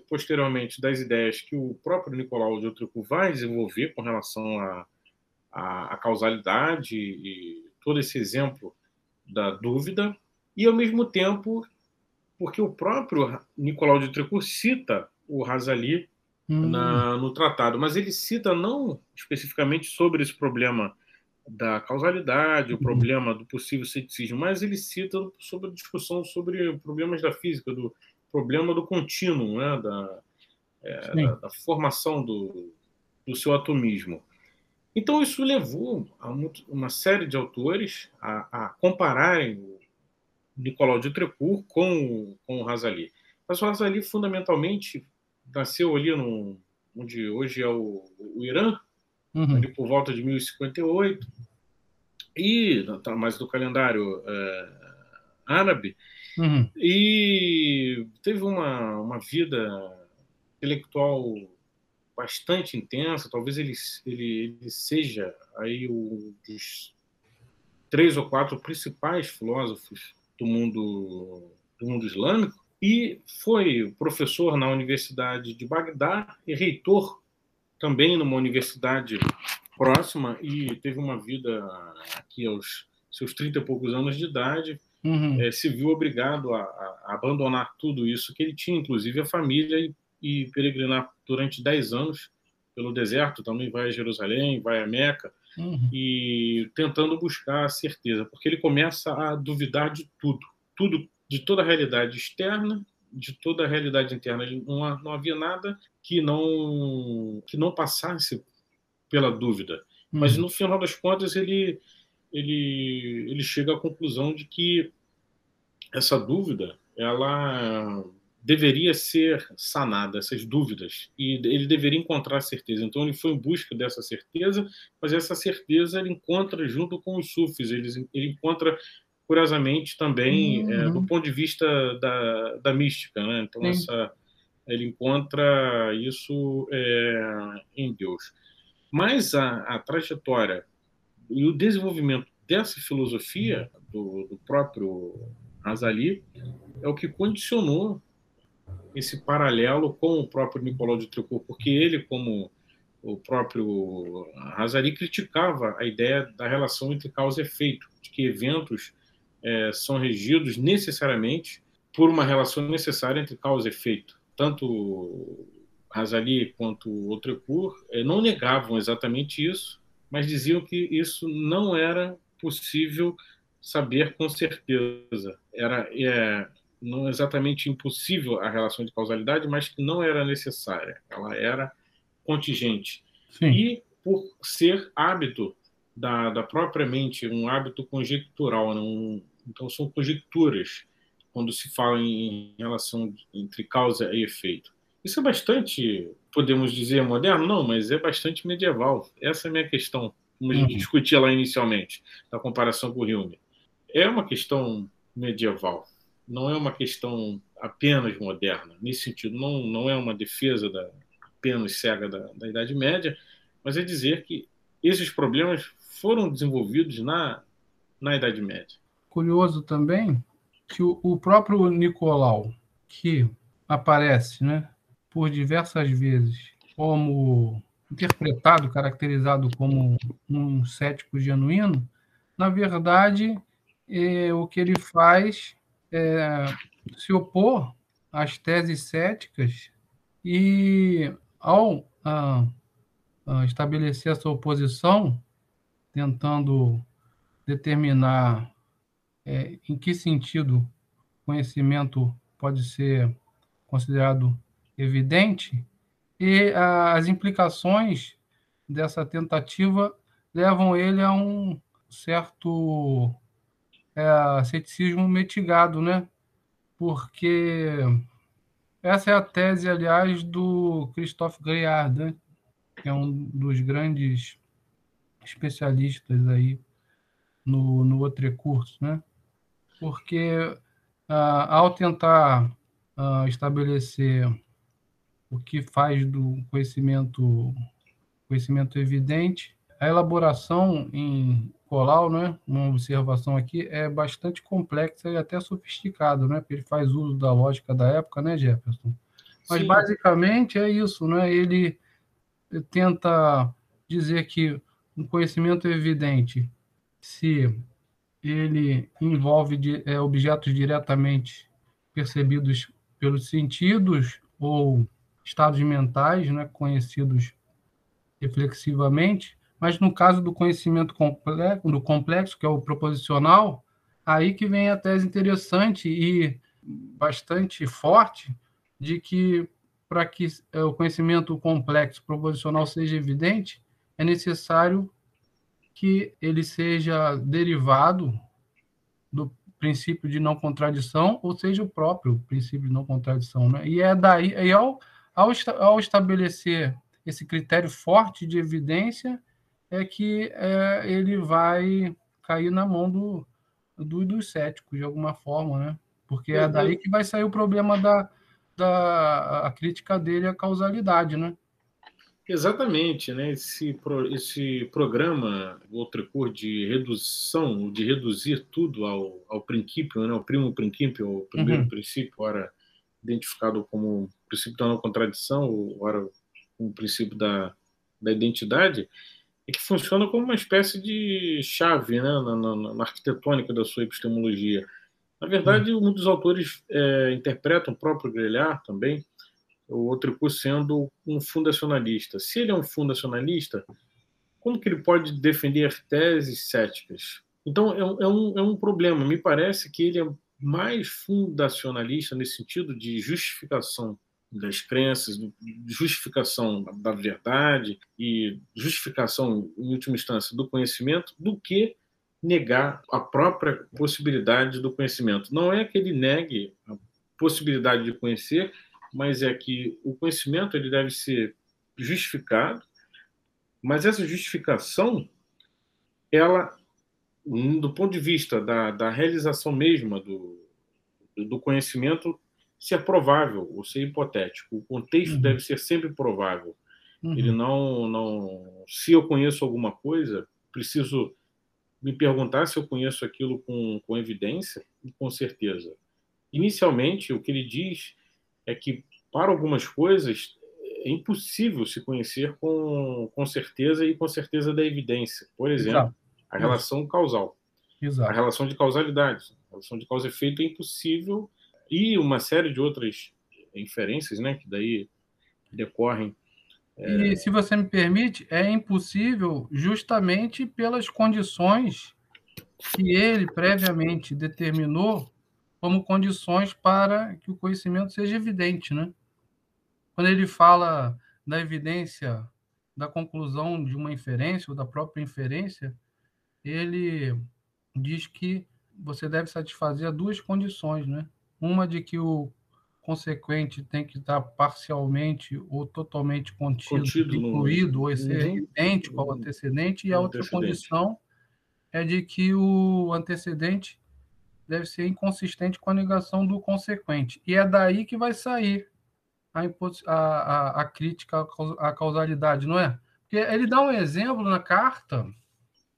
posteriormente das ideias que o próprio Nicolau de Outrecu vai desenvolver com relação à a, a, a, causalidade e todo esse exemplo da dúvida, e ao mesmo tempo porque o próprio Nicolau de Outrecu cita o Razali hum. na, no tratado, mas ele cita não especificamente sobre esse problema da causalidade, o uhum. problema do possível ceticismo, mas ele cita sobre a discussão sobre problemas da física, do problema do contínuo, né, da, é, da, da, formação do, do seu atomismo. Então, isso levou a uma série de autores a, a compararem o Nicolau de Trecourt com, com o Razali. Mas o Razali, fundamentalmente, nasceu ali no, onde hoje é o, o Irã, uhum. ali por volta de 1058, e tá mais do calendário é, árabe, uhum. e teve uma, uma vida intelectual bastante intensa, talvez ele, ele, ele seja aí um dos três ou quatro principais filósofos do mundo, do mundo islâmico, e foi professor na Universidade de Bagdá e reitor também numa universidade próxima e teve uma vida aqui aos seus 30 e poucos anos de idade, uhum. é, se viu obrigado a, a, abandonar tudo isso que ele tinha, inclusive a família, e, e peregrinar durante 10 anos pelo deserto, também vai a Jerusalém, vai a Meca, uhum. e tentando buscar a certeza, porque ele começa a duvidar de tudo, tudo, de toda a realidade externa, de toda a realidade interna. Não, não havia nada que não que não passasse pela dúvida. Uhum. Mas no final das contas ele ele ele chega à conclusão de que essa dúvida ela deveria ser sanada essas dúvidas e ele deveria encontrar certeza. Então ele foi em busca dessa certeza, mas essa certeza ele encontra junto com os sufis. Ele, ele encontra curiosamente também uhum. é, do uhum. ponto de vista da, da mística, né? Então essa ele encontra isso é, em Deus. Mas a, a, trajetória e o desenvolvimento dessa filosofia do, do próprio Razali é o que condicionou esse paralelo com o próprio Nicolau de Tricot, porque ele, como o próprio Razali, criticava a ideia da relação entre causa e efeito, de que eventos é, são regidos necessariamente por uma relação necessária entre causa e efeito. Tanto Razali quanto o Trecourt é, não negavam exatamente isso, mas diziam que isso não era possível saber com certeza. Era é, não exatamente impossível a relação de causalidade, mas que não era necessária. Ela era contingente. Sim. E por ser hábito da, da própria mente, um hábito conjectural, né? um, então são conjecturas quando se fala em relação entre causa e efeito. Isso é bastante, podemos dizer, moderno? Não, mas é bastante medieval. Essa é a minha questão, como a gente uhum. discutia lá inicialmente, na comparação com o Hume. É uma questão medieval não é uma questão apenas moderna. Nesse sentido, não, não é uma defesa da, apenas cega da, da Idade Média, mas é dizer que esses problemas foram desenvolvidos na, na Idade Média. Curioso também que o, o próprio Nicolau, que aparece né, por diversas vezes como interpretado, caracterizado como um cético genuíno, na verdade, é, o que ele faz é, se opor às teses céticas e, ao estabelecer essa oposição, tentando determinar é, em que sentido conhecimento pode ser considerado evidente, e ah, as implicações dessa tentativa levam ele a um certo é, ceticismo mitigado, né? Porque essa é a tese, aliás, do Christophe Gaillard, né? que é um dos grandes especialistas aí no, no outro curso, né? Porque ah, ao tentar ah, estabelecer o que faz do conhecimento conhecimento evidente, a elaboração em Colau, né, uma observação aqui, é bastante complexa e até sofisticado, né, porque ele faz uso da lógica da época, né, Jefferson? Mas Sim. basicamente é isso, né? Ele tenta dizer que um conhecimento evidente, se ele envolve é, objetos diretamente percebidos pelos sentidos ou estados mentais, né, conhecidos reflexivamente, mas no caso do conhecimento complexo, do complexo, que é o proposicional, aí que vem a tese interessante e bastante forte de que para que é, o conhecimento complexo proposicional seja evidente, é necessário que ele seja derivado do princípio de não contradição, ou seja, o próprio princípio de não contradição. Né? E é daí, e ao, ao, ao estabelecer esse critério forte de evidência, é que é, ele vai cair na mão do, do, dos céticos, de alguma forma, né? Porque é daí que vai sair o problema da, da a crítica dele à causalidade, né? Exatamente, né? Esse, esse programa, outro cor de redução, de reduzir tudo ao, ao princípio, né? O primo princípio, o primeiro uhum. princípio, ora identificado como princípio da não contradição, ora como princípio da, da identidade, e que funciona como uma espécie de chave né, na, na, na arquitetônica da sua epistemologia. Na verdade, um dos autores é, interpreta o próprio Grelhar também, o outro sendo um fundacionalista. Se ele é um fundacionalista, como que ele pode defender teses céticas? Então, é é um, é um problema. Me parece que ele é mais fundacionalista nesse sentido de justificação das crenças, justificação da verdade e justificação, em última instância, do conhecimento, do que negar a própria possibilidade do conhecimento. Não é que ele negue a possibilidade de conhecer, mas é que o conhecimento ele deve ser justificado, mas essa justificação, ela, do ponto de vista da, da realização mesma do, do conhecimento, se é provável ou ser hipotético. O contexto uhum. deve ser sempre provável. Uhum. Ele não, não. Se eu conheço alguma coisa, preciso me perguntar se eu conheço aquilo com, com evidência e com certeza. Inicialmente, o que ele diz é que, para algumas coisas, é impossível se conhecer com, com certeza e com certeza da evidência. Por exemplo, Exato. a relação causal. Exato. A relação de causalidade. A relação de causa e efeito é impossível e uma série de outras inferências, né, que daí decorrem. É... E se você me permite, é impossível justamente pelas condições que ele previamente determinou como condições para que o conhecimento seja evidente, né? Quando ele fala da evidência da conclusão de uma inferência ou da própria inferência, ele diz que você deve satisfazer duas condições, né? Uma de que o consequente tem que estar parcialmente ou totalmente contido, contido incluído, no... ou ser uhum. idêntico ao antecedente, e a outra condição é de que o antecedente deve ser inconsistente com a negação do consequente. E é daí que vai sair a, a, a crítica à causalidade, não é? Porque ele dá um exemplo na carta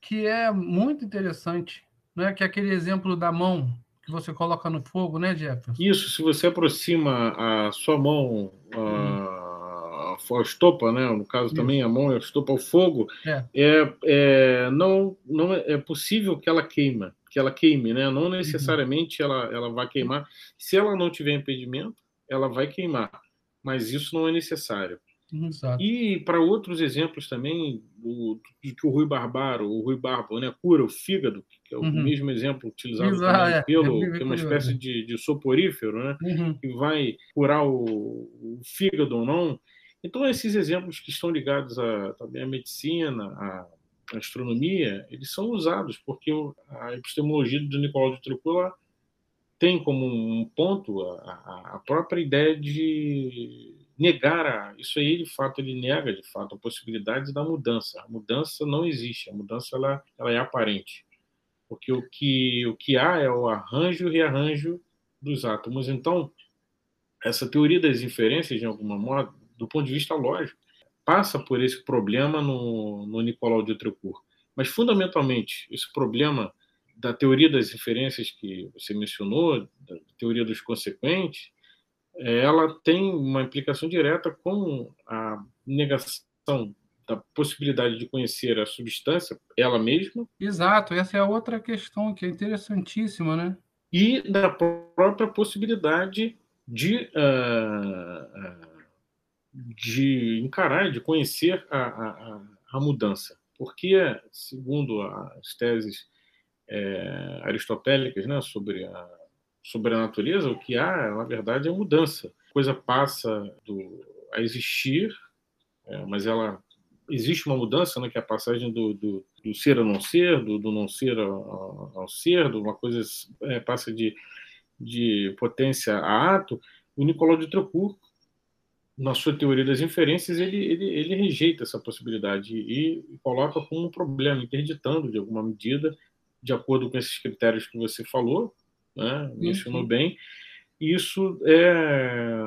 que é muito interessante, não é? que é aquele exemplo da mão que você coloca no fogo, né, Jefferson? Isso, se você aproxima a sua mão, a, a estopa, né? No caso Isso. também a mão a estopa ao fogo, é. É, é, não, não é, é possível que ela queima, que ela queime, né? Não necessariamente uhum. ela, ela vai queimar. Se ela não tiver impedimento, ela vai queimar, mas isso não é necessário. Exato. E para outros exemplos também, o, que o Rui Barbaro, o Rui Barbo, né, cura o fígado, que é o uhum. mesmo exemplo utilizado é. pelo, é, é uma espécie de, de soporífero, né, uhum. que vai curar o, o, fígado ou não. Então, esses exemplos que estão ligados a, também à medicina, à astronomia, eles são usados, porque a epistemologia do Nicolau de Tricula tem como um ponto a, a própria ideia de negar a, isso aí de fato ele nega de fato a possibilidade da mudança. A mudança não existe a mudança ela, ela é aparente. Porque o que o que há é o arranjo e rearranjo dos átomos. Então essa teoria das inferências de alguma modo do ponto de vista lógico passa por esse problema no, no Nicolau de Trecourt mas fundamentalmente esse problema da teoria das inferências que você mencionou da teoria dos consequentes ela tem uma implicação direta com a negação da possibilidade de conhecer a substância, ela mesma. Exato, essa é a outra questão que é interessantíssima, né? E da própria possibilidade de, uh, de encarar, de conhecer a, a, a, mudança. Porque, segundo as teses é, aristotélicas né, sobre a sobre a natureza, o que há, na verdade, é mudança. A coisa passa do, a existir, é, mas ela existe uma mudança, né, que é a passagem do, do, do ser a não ser, do, do não ser ao, ao ser, de uma coisa é, passa de, de potência a ato. O Nicolau de Trecourt, na sua teoria das inferências, ele, ele, ele rejeita essa possibilidade e, e coloca como um problema, interditando de alguma medida, de acordo com esses critérios que você falou, né? mencionou uhum. bem. Isso é,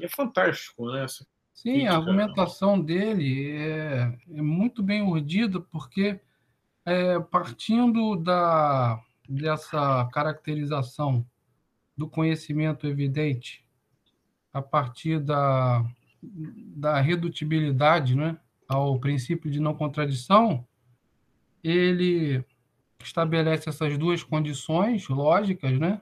é fantástico, né? Essa Sim, crítica. a argumentação dele é, é muito bem urdida, porque é, partindo da, dessa caracterização do conhecimento evidente, a partir da, da redutibilidade né, ao princípio de não contradição, ele estabelece essas duas condições lógicas, né?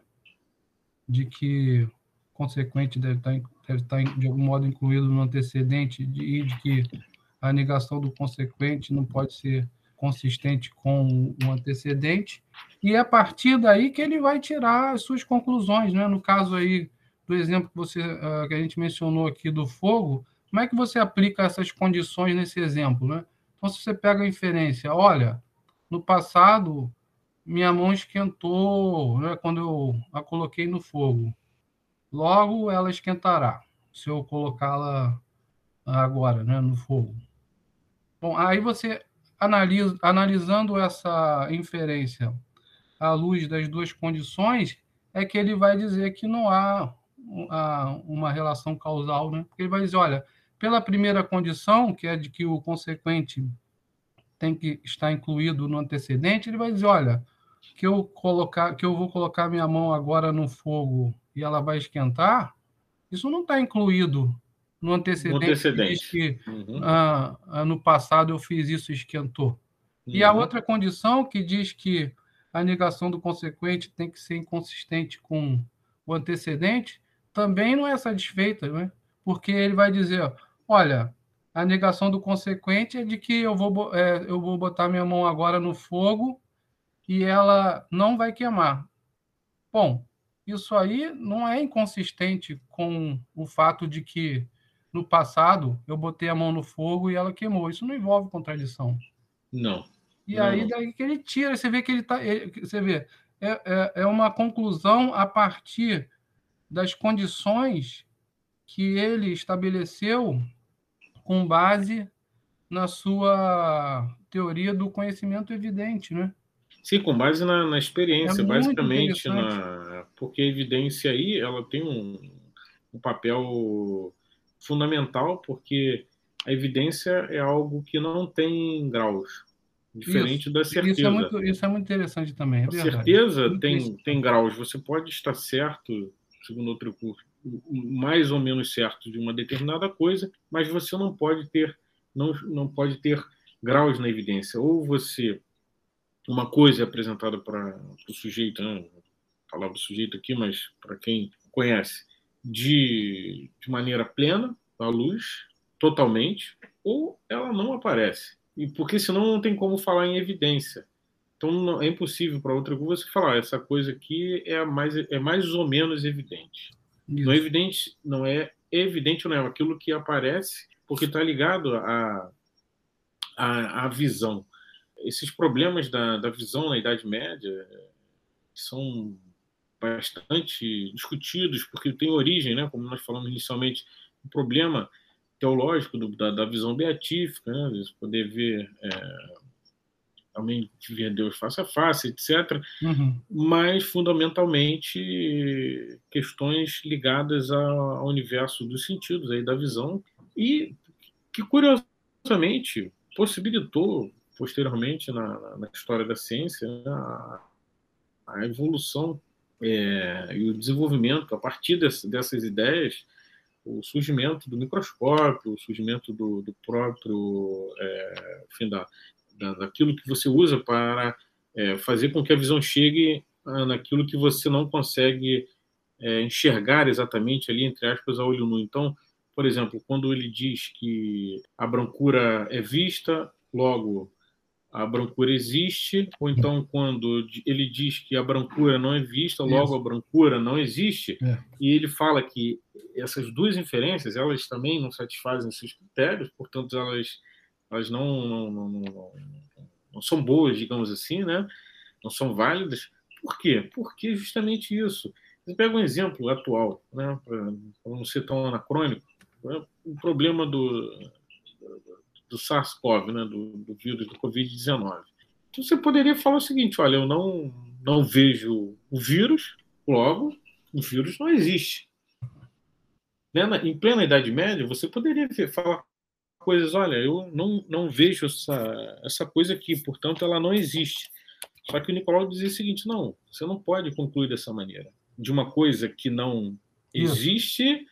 de que consequente deve estar, deve estar de algum modo incluído no antecedente e de que a negação do consequente não pode ser consistente com o antecedente, e é a partir daí que ele vai tirar as suas conclusões. Né? No caso aí do exemplo que, você, uh, que a gente mencionou aqui do fogo, como é que você aplica essas condições nesse exemplo? Né? Então, se você pega a inferência, olha, no passado minha mão esquentou né, quando eu a coloquei no fogo. Logo, ela esquentará se eu colocá-la agora né, no fogo. Bom, aí você analisa, analisando essa inferência à luz das duas condições, é que ele vai dizer que não há uma relação causal, né? Porque ele vai dizer, olha, pela primeira condição, que é de que o consequente tem que estar incluído no antecedente, ele vai dizer, olha, que eu colocar, que eu vou colocar minha mão agora no fogo e ela vai esquentar, isso não está incluído no antecedente, no antecedente. que uhum. ah, ah, no passado eu fiz isso e esquentou. Uhum. E a uhum. outra condição que diz que a negação do consequente tem que ser inconsistente com o antecedente, também não é satisfeita, né? porque ele vai dizer, olha, a negação do consequente é de que eu vou, é, eu vou botar minha mão agora no fogo e ela não vai queimar. Bom, isso aí não é inconsistente com o fato de que no passado eu botei a mão no fogo e ela queimou. Isso não envolve contradição. Não. E não. aí daí que ele tira, você vê que ele está, você vê, é, é, é uma conclusão a partir das condições que ele estabeleceu com base na sua teoria do conhecimento evidente, né? Sim, com base na, na experiência, é basicamente, na, porque a evidência aí ela tem um, um papel fundamental porque a evidência é algo que não tem graus, diferente isso, da certeza. Isso é, muito, isso é muito interessante também. É a certeza tem, tem graus. Você pode estar certo, segundo outro curso, mais ou menos certo de uma determinada coisa, mas você não pode ter não, não pode ter graus na evidência. Ou você uma coisa é apresentada para o sujeito, né? do sujeito aqui, mas para quem conhece, de, de maneira plena, à luz, totalmente, ou ela não aparece. E porque senão não tem como falar em evidência. Então não, é impossível para outra coisa você falar essa coisa aqui é mais é mais ou menos evidente. Isso. Não é evidente, não é evidente não é aquilo que aparece porque está ligado à a, a, visão. Esses problemas da, da visão na Idade Média são bastante discutidos, porque tem origem, né, como nós falamos inicialmente, um problema teológico do, da, da, visão beatífica, né, de poder ver é, também ver Deus face a face, etc. Uhum. Mas fundamentalmente questões ligadas ao universo dos sentidos, aí da visão e que curiosamente possibilitou posteriormente na, na história da ciência né, a, a evolução é, e o desenvolvimento, a partir desse, dessas ideias, o surgimento do microscópio, o surgimento do, do próprio, é, enfim, da, da, daquilo que você usa para é, fazer com que a visão chegue ah, naquilo que você não consegue é, enxergar exatamente ali, entre aspas, a olho nu. Então, por exemplo, quando ele diz que a brancura é vista, logo a brancura existe, ou então quando ele diz que a brancura não é vista, logo a brancura não existe, é. e ele fala que essas duas inferências, elas também não satisfazem seus critérios, portanto elas, elas não, não, não, não, são boas, digamos assim, né? não são válidas. Por quê? Porque justamente isso. Você pega um exemplo atual, né? para não ser tão anacrônico, né? o problema do, do SARS-CoV, né, do, do vírus do Covid-19. Então você poderia falar o seguinte: olha, eu não, não vejo o vírus, logo, o vírus não existe. Né? Em plena Idade Média, você poderia falar coisas: olha, eu não, não vejo essa, essa coisa aqui, portanto, ela não existe. Só que o Nicolau dizia o seguinte: não, você não pode concluir dessa maneira. De uma coisa que não existe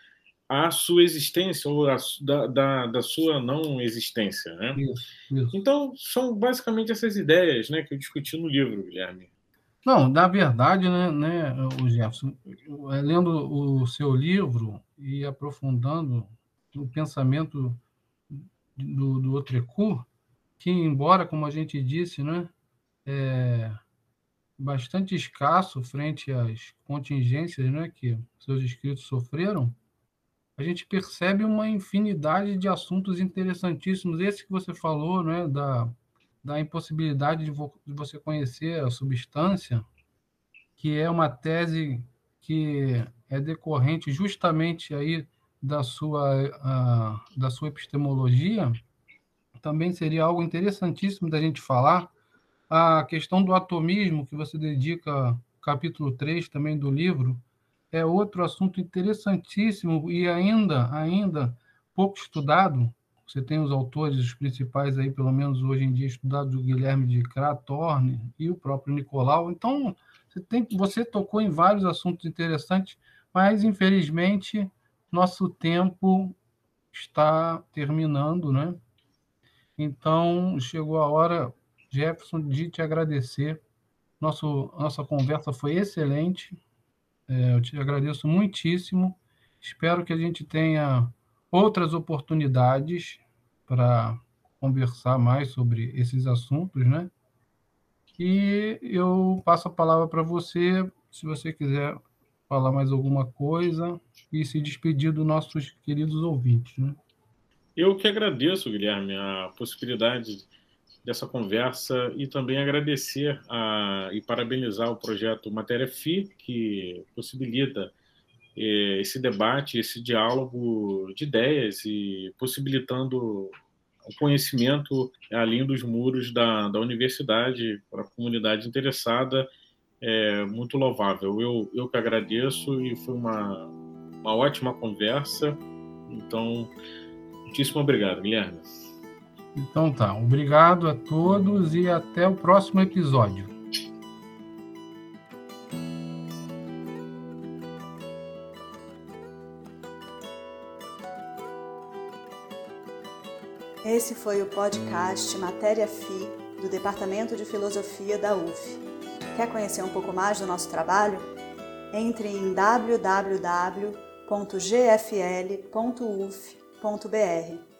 a sua existência ou a, da, da, da, sua não existência. Né? Isso, isso. Então, são basicamente essas ideias né, que eu discuti no livro, Guilherme. Não, na verdade, né, né o Jefferson, lendo o seu livro e aprofundando o pensamento do, do Outrecourt, que, embora, como a gente disse, né, é bastante escasso frente às contingências né, que seus escritos sofreram, a gente percebe uma infinidade de assuntos interessantíssimos. Esse que você falou, né, da da impossibilidade de, vo de você conhecer a substância, que é uma tese que é decorrente justamente aí da sua, da sua epistemologia, também seria algo interessantíssimo da gente falar. A questão do atomismo, que você dedica capítulo 3 também do livro, é outro assunto interessantíssimo e ainda, ainda pouco estudado, você tem os autores, os principais aí, pelo menos hoje em dia, estudados, o Guilherme de Cratorne e o próprio Nicolau. Então, você, tem, você tocou em vários assuntos interessantes, mas, infelizmente, nosso tempo está terminando, né? Então, chegou a hora, Jefferson, de te agradecer. Nosso, nossa conversa foi excelente. É, eu te agradeço muitíssimo. Espero que a gente tenha outras oportunidades para conversar mais sobre esses assuntos, né? E eu passo a palavra para você, se você quiser falar mais alguma coisa e se despedir dos nossos queridos ouvintes, né? Eu que agradeço, Guilherme, a possibilidade dessa conversa e também agradecer a, e parabenizar o projeto Matéria FI, que possibilita é, esse debate, esse diálogo de ideias e possibilitando o conhecimento além dos muros da, da universidade para a comunidade interessada é muito louvável. Eu, eu que agradeço e foi uma, uma ótima conversa. Então, muitíssimo obrigado, Guilherme. Então tá, obrigado a todos e até o próximo episódio. Esse foi o podcast Matéria FI do Departamento de Filosofia da UF. Quer conhecer um pouco mais do nosso trabalho? Entre em www.gfl.uf.br